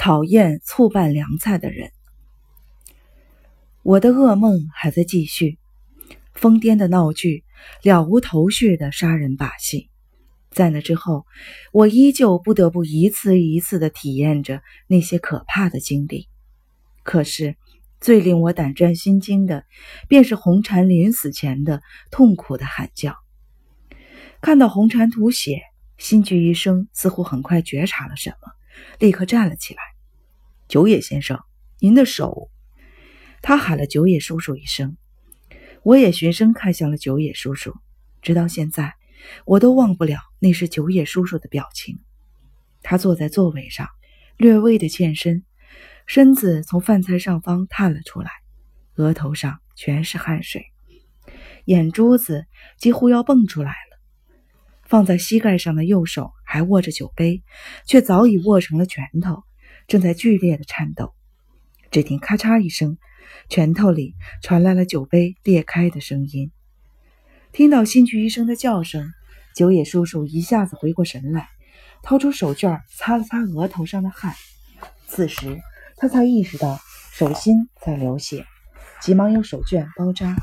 讨厌醋拌凉菜的人。我的噩梦还在继续，疯癫的闹剧，了无头绪的杀人把戏。在那之后，我依旧不得不一次一次的体验着那些可怕的经历。可是，最令我胆战心惊的，便是红蝉临死前的痛苦的喊叫。看到红蝉吐血，新居医生似乎很快觉察了什么。立刻站了起来，九野先生，您的手。他喊了九野叔叔一声，我也循声看向了九野叔叔。直到现在，我都忘不了那是九野叔叔的表情。他坐在座位上，略微的欠身，身子从饭菜上方探了出来，额头上全是汗水，眼珠子几乎要蹦出来了。放在膝盖上的右手还握着酒杯，却早已握成了拳头，正在剧烈的颤抖。只听咔嚓一声，拳头里传来了酒杯裂开的声音。听到新剧医生的叫声，九野叔叔一下子回过神来，掏出手绢擦了擦额头上的汗。此时他才意识到手心在流血，急忙用手绢包扎。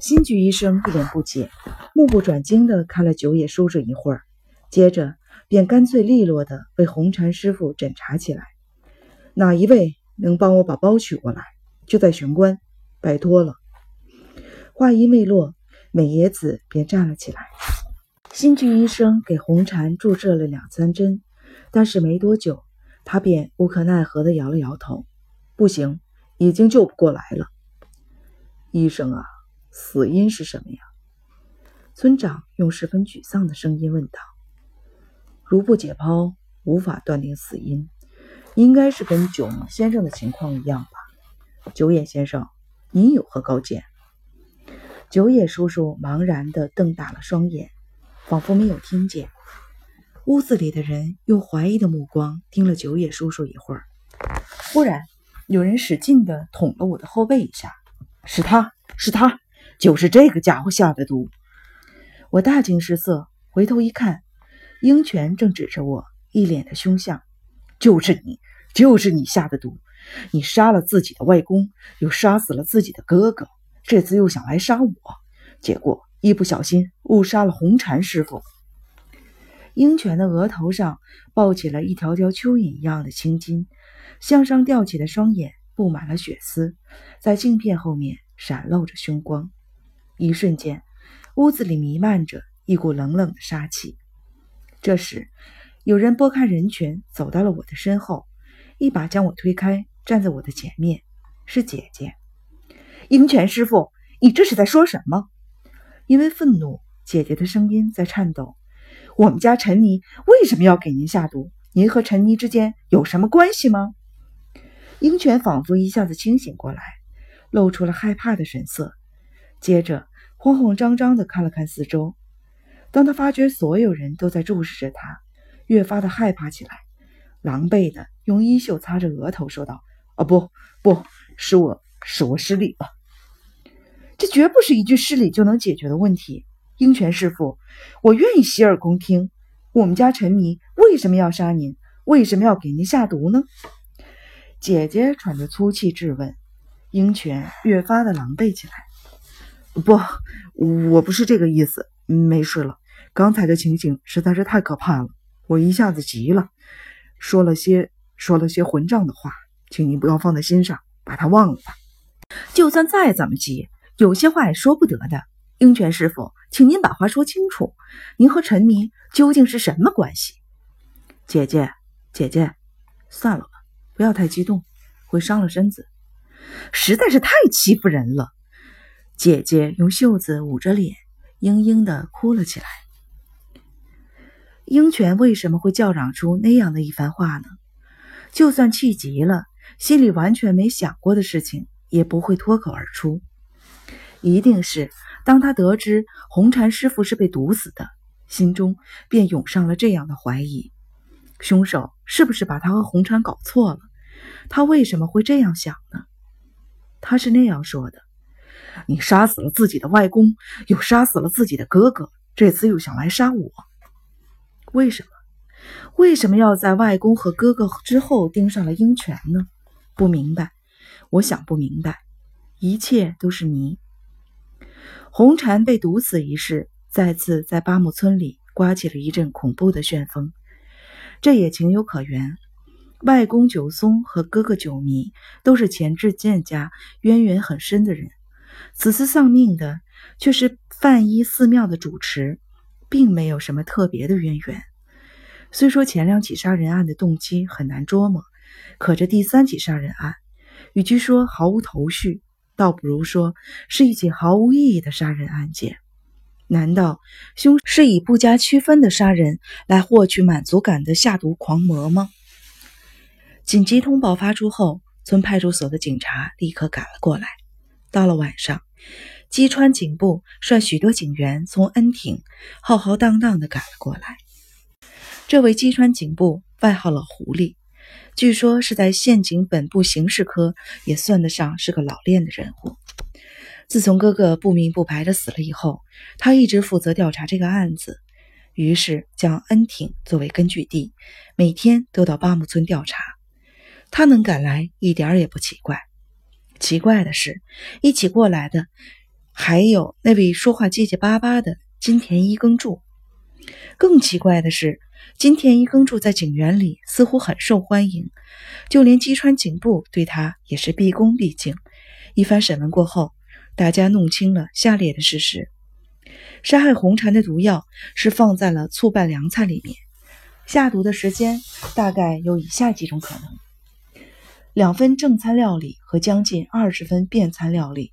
新剧医生一脸不解，目不转睛地看了九野叔叔一会儿，接着便干脆利落地为红禅师傅诊查起来。哪一位能帮我把包取过来？就在玄关，拜托了。话音未落，美野子便站了起来。新剧医生给红禅注射了两三针，但是没多久，他便无可奈何地摇了摇头：“不行，已经救不过来了。”医生啊！死因是什么呀？村长用十分沮丧的声音问道。如不解剖，无法断定死因，应该是跟九木先生的情况一样吧？九野先生，您有何高见？九野叔叔茫然地瞪大了双眼，仿佛没有听见。屋子里的人用怀疑的目光盯了九野叔叔一会儿，忽然有人使劲地捅了我的后背一下，是他是他。就是这个家伙下的毒，我大惊失色，回头一看，鹰泉正指着我，一脸的凶相。就是你，就是你下的毒！你杀了自己的外公，又杀死了自己的哥哥，这次又想来杀我，结果一不小心误杀了红禅师傅。鹰犬的额头上抱起了一条条蚯蚓一样的青筋，向上吊起的双眼布满了血丝，在镜片后面闪露着凶光。一瞬间，屋子里弥漫着一股冷冷的杀气。这时，有人拨开人群，走到了我的身后，一把将我推开，站在我的前面。是姐姐，鹰泉师傅，你这是在说什么？因为愤怒，姐姐的声音在颤抖。我们家陈妮为什么要给您下毒？您和陈妮之间有什么关系吗？鹰泉仿佛一下子清醒过来，露出了害怕的神色，接着。慌慌张张地看了看四周，当他发觉所有人都在注视着他，越发的害怕起来，狼狈的用衣袖擦着额头，说道：“啊，不，不是我，是我失礼了。这绝不是一句失礼就能解决的问题。鹰泉师傅，我愿意洗耳恭听。我们家陈迷为什么要杀您？为什么要给您下毒呢？”姐姐喘着粗气质问，鹰泉越发的狼狈起来。不，我不是这个意思。没事了，刚才的情景实在是太可怕了，我一下子急了，说了些说了些混账的话，请您不要放在心上，把它忘了吧。就算再怎么急，有些话也说不得的。鹰泉师傅，请您把话说清楚，您和陈迷究竟是什么关系？姐姐，姐姐，算了吧，不要太激动，会伤了身子，实在是太欺负人了。姐姐用袖子捂着脸，嘤嘤的哭了起来。鹰泉为什么会叫嚷出那样的一番话呢？就算气急了，心里完全没想过的事情也不会脱口而出。一定是当他得知红禅师傅是被毒死的，心中便涌上了这样的怀疑：凶手是不是把他和红禅搞错了？他为什么会这样想呢？他是那样说的。你杀死了自己的外公，又杀死了自己的哥哥，这次又想来杀我，为什么？为什么要在外公和哥哥之后盯上了鹰犬呢？不明白，我想不明白，一切都是谜。红蝉被毒死一事，再次在八木村里刮起了一阵恐怖的旋风。这也情有可原。外公九松和哥哥九弥都是前志健家渊源很深的人，此次丧命的却是范一寺庙的主持，并没有什么特别的渊源。虽说前两起杀人案的动机很难捉摸，可这第三起杀人案，与其说毫无头绪，倒不如说是一起毫无意义的杀人案件。难道凶是以不加区分的杀人来获取满足感的下毒狂魔吗？紧急通报发出后，村派出所的警察立刻赶了过来。到了晚上，基川警部率许多警员从恩町浩浩荡荡地赶了过来。这位基川警部外号老狐狸，据说是在县警本部刑事科也算得上是个老练的人物。自从哥哥不明不白的死了以后，他一直负责调查这个案子，于是将恩町作为根据地，每天都到八木村调查。他能赶来一点也不奇怪，奇怪的是，一起过来的还有那位说话结结巴巴的金田一耕助。更奇怪的是，金田一耕助在警员里似乎很受欢迎，就连基川警部对他也是毕恭毕敬。一番审问过后，大家弄清了下列的事实：杀害红蝉的毒药是放在了醋拌凉菜里面，下毒的时间大概有以下几种可能。两分正餐料理和将近二十分便餐料理，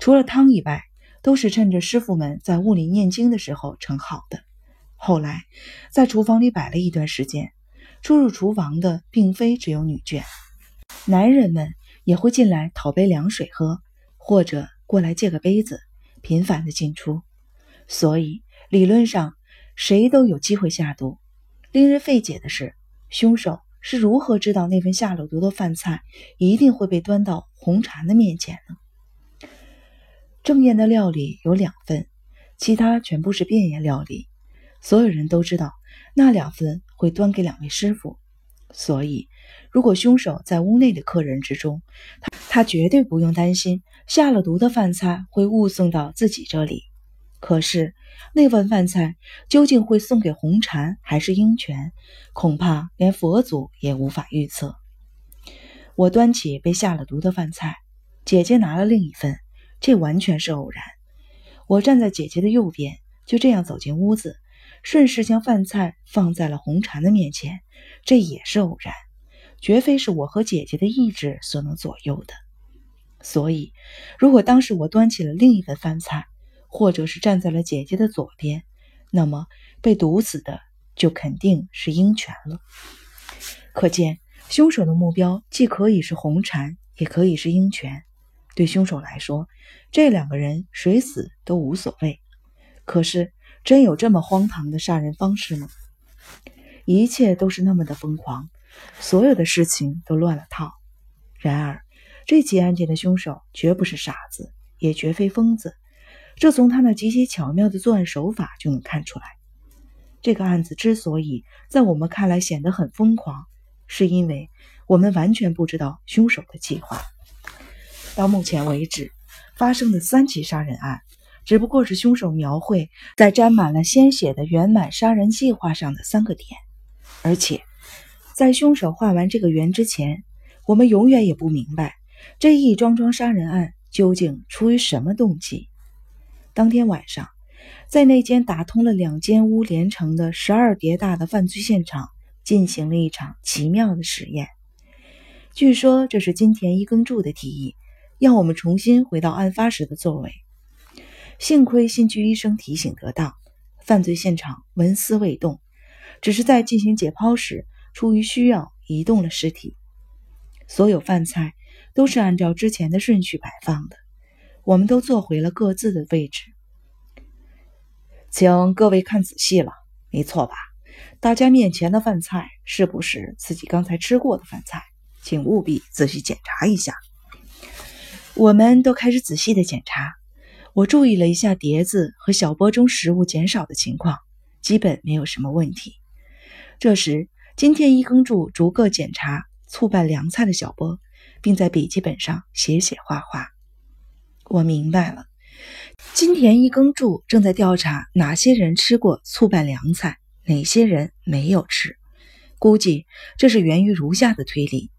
除了汤以外，都是趁着师傅们在屋里念经的时候盛好的。后来在厨房里摆了一段时间，出入厨房的并非只有女眷，男人们也会进来讨杯凉水喝，或者过来借个杯子，频繁的进出。所以理论上谁都有机会下毒。令人费解的是，凶手。是如何知道那份下了毒的饭菜一定会被端到红蝉的面前呢？正宴的料理有两份，其他全部是便宴料理。所有人都知道那两份会端给两位师傅，所以如果凶手在屋内的客人之中，他他绝对不用担心下了毒的饭菜会误送到自己这里。可是。那碗饭菜究竟会送给红蝉还是鹰泉？恐怕连佛祖也无法预测。我端起被下了毒的饭菜，姐姐拿了另一份，这完全是偶然。我站在姐姐的右边，就这样走进屋子，顺势将饭菜放在了红蝉的面前，这也是偶然，绝非是我和姐姐的意志所能左右的。所以，如果当时我端起了另一份饭菜，或者是站在了姐姐的左边，那么被毒死的就肯定是鹰犬了。可见，凶手的目标既可以是红蝉，也可以是鹰犬。对凶手来说，这两个人谁死都无所谓。可是，真有这么荒唐的杀人方式吗？一切都是那么的疯狂，所有的事情都乱了套。然而，这起案件的凶手绝不是傻子，也绝非疯子。这从他那极其巧妙的作案手法就能看出来。这个案子之所以在我们看来显得很疯狂，是因为我们完全不知道凶手的计划。到目前为止，发生的三起杀人案，只不过是凶手描绘在沾满了鲜血的圆满杀人计划上的三个点。而且，在凶手画完这个圆之前，我们永远也不明白这一桩桩杀人案究竟出于什么动机。当天晚上，在那间打通了两间屋连成的十二叠大的犯罪现场，进行了一场奇妙的实验。据说这是金田一耕助的提议，要我们重新回到案发时的座位。幸亏新居医生提醒得当，犯罪现场纹丝未动，只是在进行解剖时，出于需要移动了尸体。所有饭菜都是按照之前的顺序摆放的。我们都坐回了各自的位置，请各位看仔细了，没错吧？大家面前的饭菜是不是自己刚才吃过的饭菜？请务必仔细检查一下。我们都开始仔细的检查。我注意了一下碟子和小钵中食物减少的情况，基本没有什么问题。这时，金田一耕助逐个检查醋拌凉菜的小钵，并在笔记本上写写画画。我明白了，金田一耕助正在调查哪些人吃过醋拌凉菜，哪些人没有吃。估计这是源于如下的推理：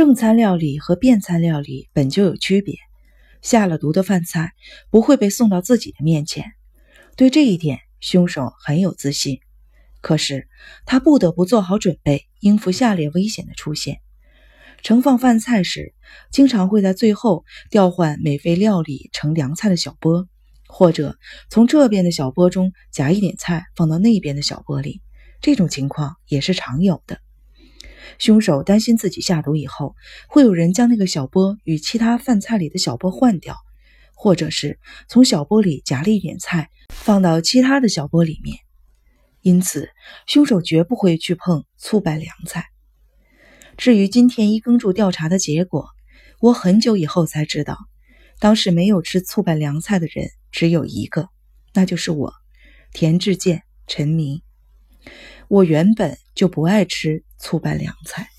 正餐料理和便餐料理本就有区别，下了毒的饭菜不会被送到自己的面前。对这一点，凶手很有自信。可是他不得不做好准备，应付下列危险的出现：盛放饭菜时，经常会在最后调换美味料理盛凉菜的小钵，或者从这边的小钵中夹一点菜放到那边的小钵里。这种情况也是常有的。凶手担心自己下毒以后，会有人将那个小钵与其他饭菜里的小钵换掉，或者是从小钵里夹了一点菜放到其他的小钵里面。因此，凶手绝不会去碰醋拌凉菜。至于金田一耕助调查的结果，我很久以后才知道，当时没有吃醋拌凉菜的人只有一个，那就是我，田志健、陈明。我原本就不爱吃醋拌凉菜。